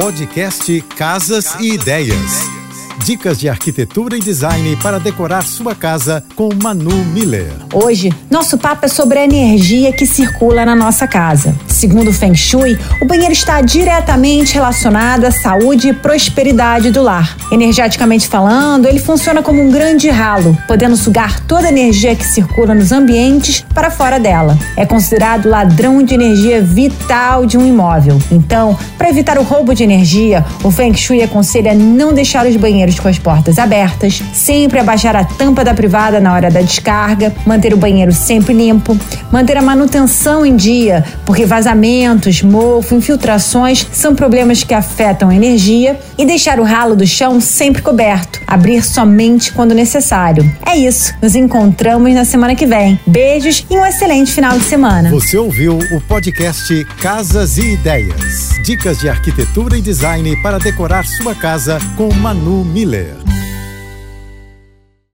Podcast Casas e Ideias. Dicas de arquitetura e design para decorar sua casa com Manu Miller. Hoje, nosso papo é sobre a energia que circula na nossa casa. Segundo o Feng Shui, o banheiro está diretamente relacionado à saúde e prosperidade do lar. Energeticamente falando, ele funciona como um grande ralo, podendo sugar toda a energia que circula nos ambientes para fora dela. É considerado ladrão de energia vital de um imóvel. Então, para evitar o roubo de energia, o Feng Shui aconselha não deixar os banheiros com as portas abertas, sempre abaixar a tampa da privada na hora da descarga, manter o banheiro sempre limpo, manter a manutenção em dia, porque vazamentos, mofo, infiltrações são problemas que afetam a energia e deixar o ralo do chão sempre coberto, abrir somente quando necessário. É isso. Nos encontramos na semana que vem. Beijos e um excelente final de semana. Você ouviu o podcast Casas e Ideias. Dicas de arquitetura e design para decorar sua casa com Manu Miller.